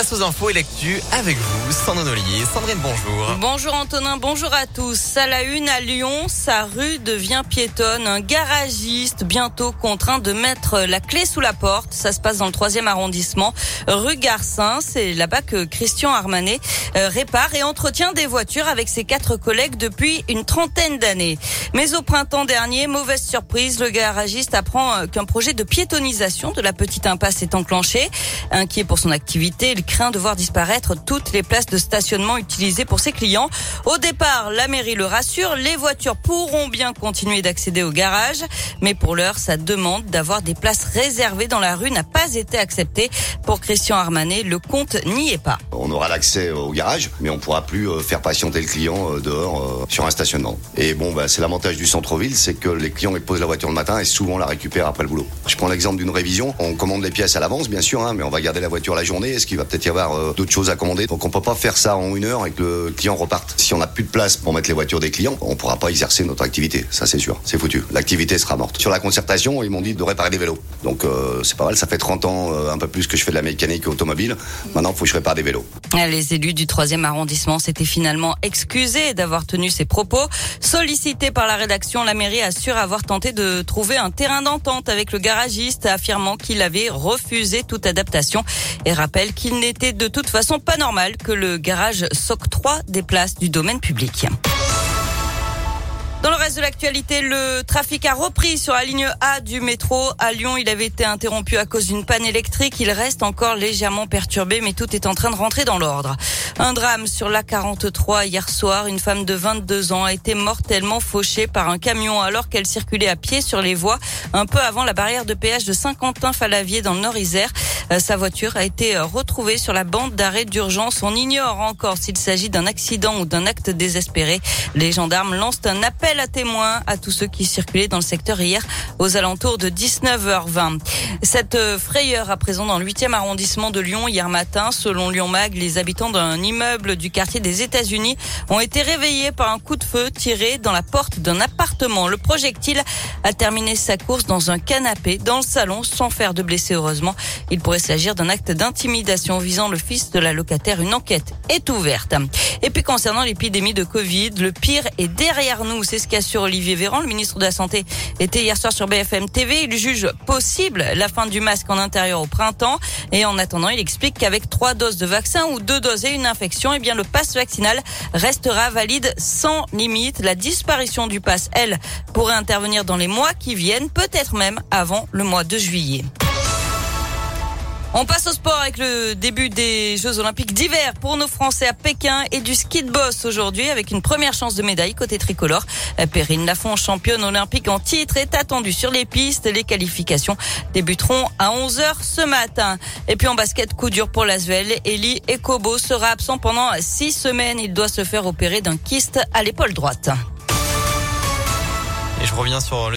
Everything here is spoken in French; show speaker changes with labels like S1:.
S1: Place aux infos et lecture avec vous, Sandrine Ollier. Sandrine, bonjour.
S2: Bonjour Antonin, bonjour à tous. À la une à Lyon, sa rue devient piétonne. Un garagiste bientôt contraint de mettre la clé sous la porte. Ça se passe dans le troisième arrondissement, rue Garcin. C'est là-bas que Christian Armanet euh, répare et entretient des voitures avec ses quatre collègues depuis une trentaine d'années. Mais au printemps dernier, mauvaise surprise, le garagiste apprend euh, qu'un projet de piétonisation de la petite impasse est enclenché. Inquiet pour son activité, il craint de voir disparaître toutes les places de stationnement utilisées pour ses clients. Au départ, la mairie le rassure, les voitures pourront bien continuer d'accéder au garage, mais pour l'heure, sa demande d'avoir des places réservées dans la rue n'a pas été acceptée. Pour Christian Armanet, le compte n'y est pas.
S3: On aura l'accès au garage, mais on pourra plus euh, faire patienter le client euh, dehors euh, sur un stationnement. Et bon, bah, c'est l'avantage du centre-ville, c'est que les clients ils posent la voiture le matin et souvent la récupèrent après le boulot. Je prends l'exemple d'une révision. On commande les pièces à l'avance, bien sûr, hein, mais on va garder la voiture la journée. Est-ce qu'il va peut-être y avoir euh, d'autres choses à commander? Donc on peut pas faire ça en une heure et que le client reparte. Si on n'a plus de place pour mettre les voitures des clients, on pourra pas exercer notre activité. Ça c'est sûr, c'est foutu. L'activité sera morte. Sur la concertation, ils m'ont dit de réparer des vélos. Donc euh, c'est pas mal. Ça fait 30 ans, euh, un peu plus que je fais de la mécanique automobile. Maintenant, il faut que je répare des vélos.
S2: Les élus du troisième arrondissement s'étaient finalement excusés d'avoir tenu ces propos. Sollicité par la rédaction, la mairie assure avoir tenté de trouver un terrain d'entente avec le garagiste, affirmant qu'il avait refusé toute adaptation et rappelle qu'il n'était de toute façon pas normal que le garage s'octroie des places du domaine public. Dans le reste de l'actualité, le trafic a repris sur la ligne A du métro. À Lyon, il avait été interrompu à cause d'une panne électrique. Il reste encore légèrement perturbé, mais tout est en train de rentrer dans l'ordre. Un drame sur la 43 hier soir. Une femme de 22 ans a été mortellement fauchée par un camion alors qu'elle circulait à pied sur les voies un peu avant la barrière de péage de Saint-Quentin-Falavier dans le Nord-Isère. Euh, sa voiture a été euh, retrouvée sur la bande d'arrêt d'urgence. On ignore encore s'il s'agit d'un accident ou d'un acte désespéré. Les gendarmes lancent un appel à témoins à tous ceux qui circulaient dans le secteur hier aux alentours de 19h20. Cette euh, frayeur à présent dans le 8e arrondissement de Lyon hier matin. Selon Lyon Mag, les habitants d'un immeuble du quartier des États-Unis ont été réveillés par un coup de feu tiré dans la porte d'un appartement. Le projectile a terminé sa course dans un canapé dans le salon sans faire de blessés heureusement. Il pourrait s'agir d'un acte d'intimidation visant le fils de la locataire. Une enquête est ouverte. Et puis concernant l'épidémie de Covid, le pire est derrière nous. C'est ce qu'assure Olivier Véran, le ministre de la Santé, était hier soir sur BFM TV. Il juge possible la fin du masque en intérieur au printemps. Et en attendant, il explique qu'avec trois doses de vaccin ou deux doses et une infection, eh bien le passe vaccinal restera valide sans limite. La disparition du pass, elle, pourrait intervenir dans les mois qui viennent, peut-être même avant le mois de juillet. On passe au sport avec le début des Jeux Olympiques d'hiver pour nos Français à Pékin et du ski de boss aujourd'hui avec une première chance de médaille côté tricolore. Perrine Lafont, championne olympique en titre, est attendue sur les pistes. Les qualifications débuteront à 11h ce matin. Et puis en basket, coup dur pour l'Asvel. Eli Ekobo sera absent pendant six semaines. Il doit se faire opérer d'un kyste à l'épaule droite.
S1: Et je reviens sur